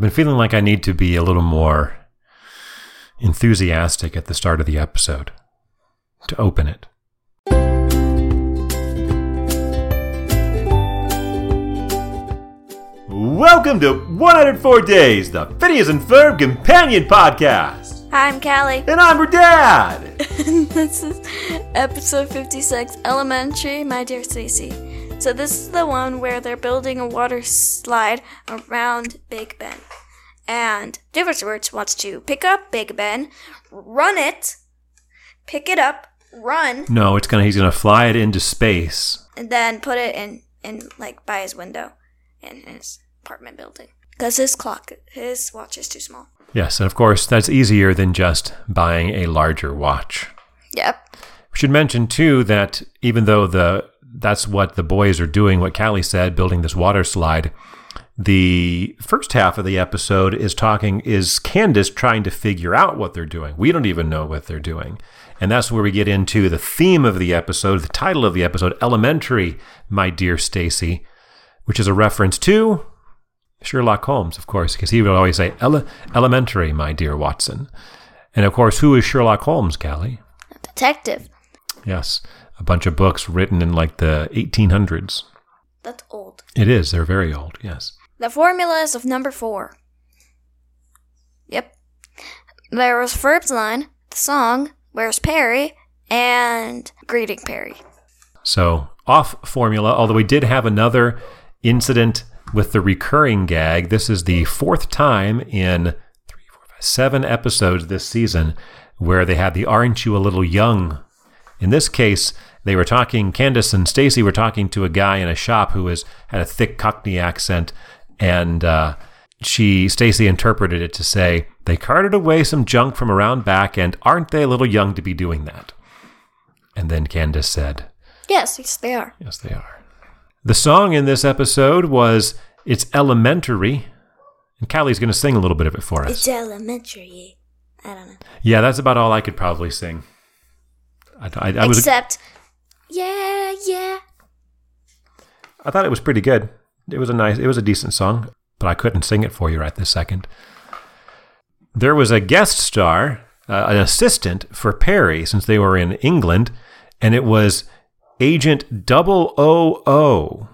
I've been feeling like I need to be a little more enthusiastic at the start of the episode to open it. Welcome to 104 Days, the Phineas and Ferb Companion Podcast. Hi, I'm Callie. And I'm her dad. this is episode 56, Elementary, My Dear Stacy. So this is the one where they're building a water slide around Big Ben. And Doofenshmirtz wants to pick up Big Ben, run it, pick it up, run, No, it's gonna he's gonna fly it into space. and then put it in, in like by his window in his apartment building. Because his clock, his watch is too small. Yes, and of course that's easier than just buying a larger watch. Yep. We should mention too that even though the that's what the boys are doing, what Callie said, building this water slide. The first half of the episode is talking is Candace trying to figure out what they're doing. We don't even know what they're doing. And that's where we get into the theme of the episode, the title of the episode, Elementary, My Dear Stacy, which is a reference to Sherlock Holmes, of course, because he would always say, Ele- Elementary, my dear Watson. And of course, who is Sherlock Holmes, Callie? A detective. Yes, a bunch of books written in like the 1800s. That's old. It is. They're very old. Yes. The formulas of number four. Yep. There was Ferb's line, the song, Where's Perry, and Greeting Perry. So off formula. Although we did have another incident with the recurring gag. This is the fourth time in three, four, five, seven episodes this season where they had the "Aren't you a little young?" In this case, they were talking. Candace and Stacy were talking to a guy in a shop who was had a thick Cockney accent, and uh, she Stacy interpreted it to say they carted away some junk from around back, and aren't they a little young to be doing that? And then Candace said, Yes, yes, they are. Yes, they are. The song in this episode was It's Elementary. And Callie's going to sing a little bit of it for us. It's elementary. I don't know. yeah, that's about all I could probably sing. I, I, I was, Except, yeah, yeah. I thought it was pretty good. It was a nice, it was a decent song, but I couldn't sing it for you right this second. There was a guest star, uh, an assistant for Perry, since they were in England, and it was Agent Double O O.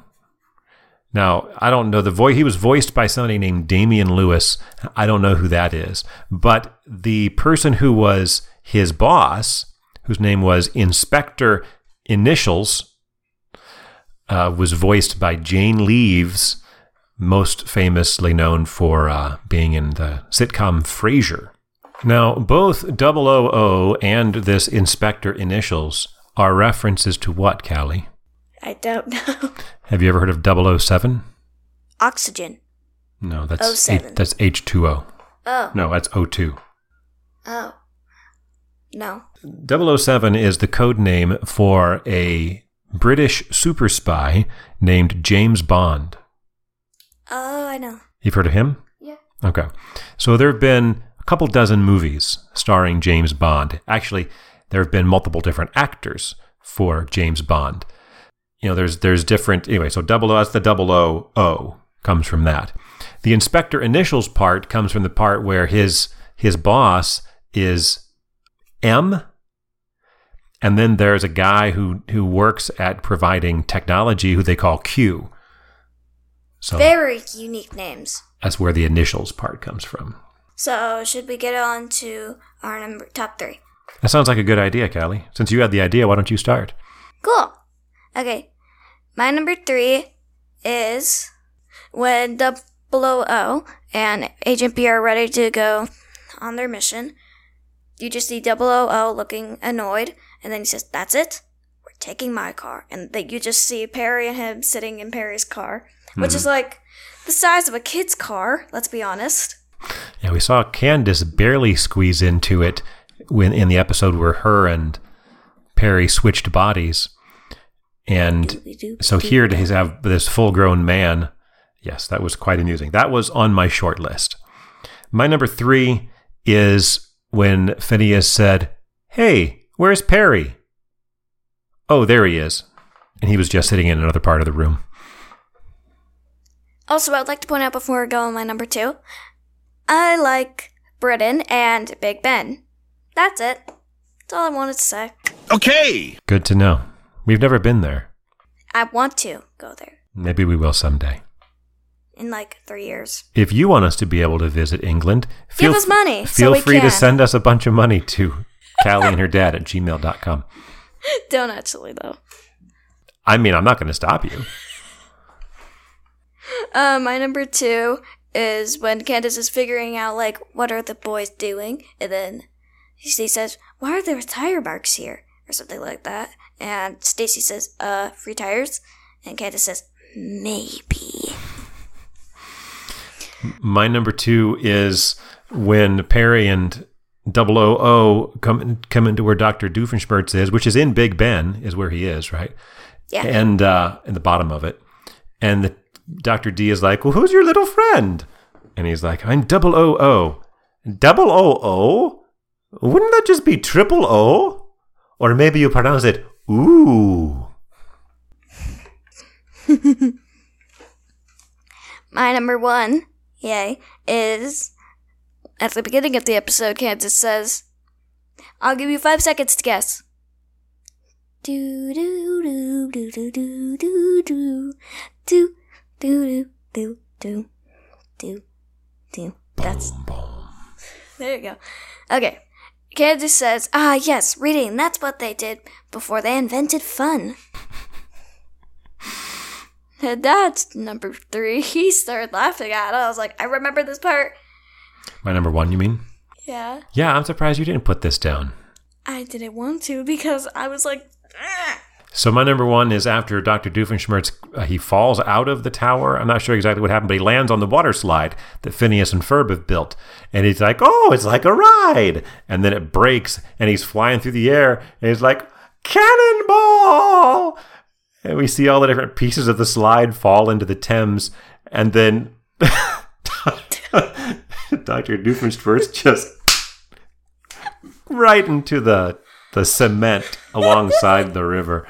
Now, I don't know the voice. He was voiced by somebody named Damian Lewis. I don't know who that is. But the person who was his boss, whose name was Inspector Initials, uh, was voiced by Jane Leeves, most famously known for uh, being in the sitcom Frasier. Now, both 000 and this Inspector Initials are references to what, Callie? I don't know. Have you ever heard of 007? Oxygen. No, that's 07. H- that's H2O. Oh, No, that's O2. oh. No. 007 is the code name for a British super spy named James Bond. Oh, I know. You've heard of him? Yeah. Okay. So there have been a couple dozen movies starring James Bond. Actually, there have been multiple different actors for James Bond. You know, there's there's different anyway, so double O that's the double O O comes from that. The inspector initials part comes from the part where his his boss is M and then there's a guy who who works at providing technology who they call Q. So Very unique names. that's where the initials part comes from. So, should we get on to our number top three? That sounds like a good idea, Callie. Since you had the idea, why don't you start? Cool. Okay. My number three is when Double O and Agent B are ready to go on their mission. You just see Double O looking annoyed, and then he says, "That's it. We're taking my car." And then you just see Perry and him sitting in Perry's car, which is mm-hmm. like the size of a kid's car. Let's be honest. Yeah, we saw Candace barely squeeze into it when in the episode where her and Perry switched bodies. And so here to have this full grown man. Yes, that was quite amusing. That was on my short list. My number three is when Phineas said, Hey, where's Perry? Oh, there he is. And he was just sitting in another part of the room. Also, I'd like to point out before I go on my number two, I like Britain and Big Ben. That's it. That's all I wanted to say. Okay. Good to know. We've never been there. I want to go there Maybe we will someday. in like three years. If you want us to be able to visit England, feel, Give us money so Feel we free to can. send us a bunch of money to Callie and her dad at gmail.com. Don't actually though. I mean, I'm not going to stop you. Uh, my number two is when Candace is figuring out like what are the boys doing, and then she says, "Why are there tire marks here?" or something like that, and Stacy says, "Uh, free tires," and Candace says, "Maybe." My number two is when Perry and 000 come, come into where Dr. Doofenshmirtz is, which is in Big Ben, is where he is, right? Yeah. And uh, in the bottom of it. And the, Dr. D is like, Well, who's your little friend? And he's like, I'm 000. Double O O? Wouldn't that just be triple O? Or maybe you pronounce it ooh. My number one, yay, is at the beginning of the episode, Candace says, I'll give you five seconds to guess. Do do do do do do do do do do do do do do. That's there you go. Okay. Candace says, Ah, yes, reading. That's what they did before they invented fun. And that's number three. He started laughing at it. I was like, I remember this part. My number one, you mean? Yeah. Yeah, I'm surprised you didn't put this down. I didn't want to because I was like, "Ah." So my number one is after Dr. Doofenshmirtz, uh, he falls out of the tower. I'm not sure exactly what happened, but he lands on the water slide that Phineas and Ferb have built. And he's like, oh, it's like a ride. And then it breaks and he's flying through the air. And he's like, cannonball. And we see all the different pieces of the slide fall into the Thames. And then Dr. Doofenshmirtz just right into the, the cement alongside the river.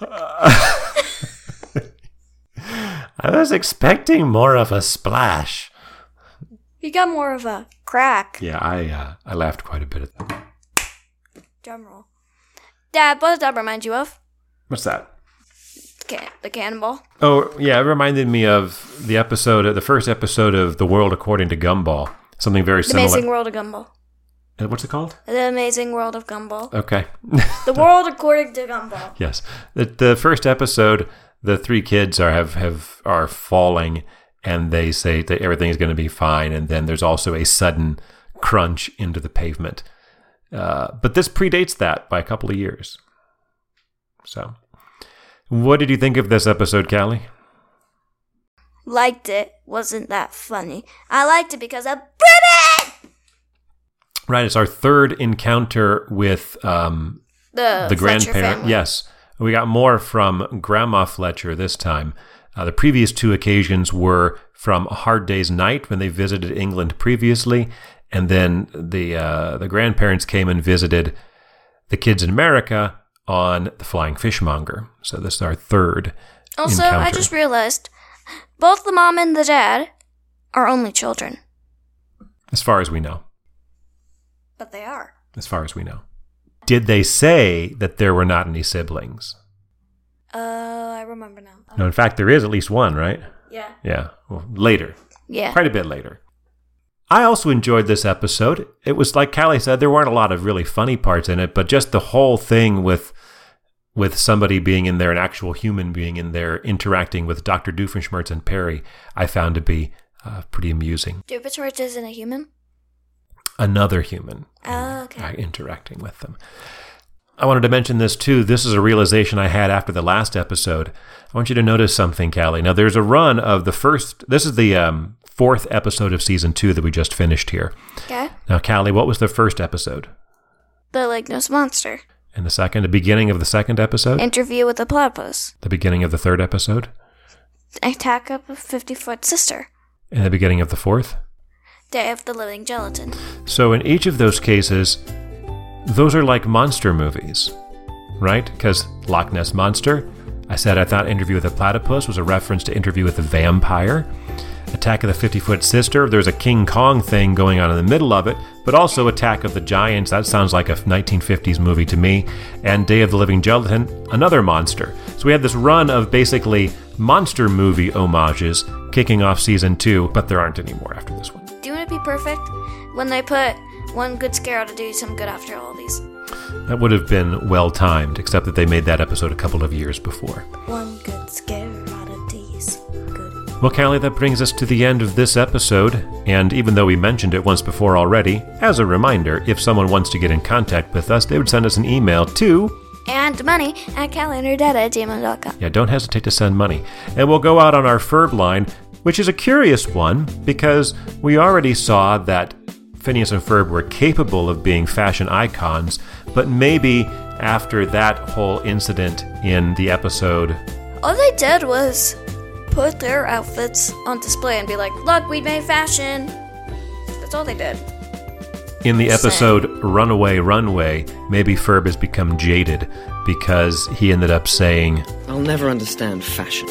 I was expecting more of a splash. you got more of a crack. Yeah, I uh, I laughed quite a bit at that. Drum roll. Dad, what does that remind you of? What's that? Can- the cannonball. Oh, yeah, it reminded me of the episode, the first episode of The World According to Gumball. Something very similar. The similar. Amazing World of Gumball. Uh, What's it called? The Amazing World of Gumball. Okay. The World According to Gumball. yes. The, the first episode, the three kids are have, have are falling and they say that everything is going to be fine and then there's also a sudden crunch into the pavement. Uh, but this predates that by a couple of years. So, what did you think of this episode, Callie? Liked it. Wasn't that funny? I liked it because of Britain! Right, it's our third encounter with um, The, the grandparent. Yes, we got more from Grandma Fletcher this time. Uh, the previous two occasions were from A Hard Day's Night when they visited England previously, and then the uh, the grandparents came and visited the kids in America on the Flying Fishmonger. So this is our third. Also, I just realized both the mom and the dad are only children. as far as we know. But they are. As far as we know. Did they say that there were not any siblings? Uh, I remember now. No, in fact, there is at least one, right? Yeah. Yeah, well, later. Yeah. quite a bit later. I also enjoyed this episode. It was like Callie said, there weren't a lot of really funny parts in it, but just the whole thing with with somebody being in there, an actual human being in there, interacting with Dr. Doofenshmirtz and Perry, I found to be uh, pretty amusing. Doofenshmirtz isn't a human? Another human Oh, okay. uh, interacting with them. I wanted to mention this too. This is a realization I had after the last episode. I want you to notice something, Callie. Now, there's a run of the first. This is the um, fourth episode of season two that we just finished here. Okay. Now, Callie, what was the first episode? The Nose Monster. And the second, the beginning of the second episode? Interview with the platypus. the beginning of the third episode? Attack of a 50 foot sister. And the beginning of the fourth? Day of the Living Gelatin. So, in each of those cases, those are like monster movies, right? Because Loch Ness Monster, I said I thought Interview with a Platypus was a reference to Interview with a Vampire. Attack of the 50 Foot Sister. There's a King Kong thing going on in the middle of it, but also Attack of the Giants. That sounds like a 1950s movie to me. And Day of the Living Gelatin, another monster. So we had this run of basically monster movie homages kicking off season two, but there aren't any more after this one. Do you want to be perfect? When they put one good scare out to do some good after all these. That would have been well timed, except that they made that episode a couple of years before. One Well, Callie, that brings us to the end of this episode. And even though we mentioned it once before already, as a reminder, if someone wants to get in contact with us, they would send us an email to. And money at calendardata at gmail.com. Yeah, don't hesitate to send money. And we'll go out on our Ferb line, which is a curious one because we already saw that Phineas and Ferb were capable of being fashion icons, but maybe after that whole incident in the episode, All they did was put their outfits on display and be like, look, we made fashion. That's all they did. in the episode Runaway Runway, maybe Ferb has become jaded because he ended up saying, I'll never understand fashion.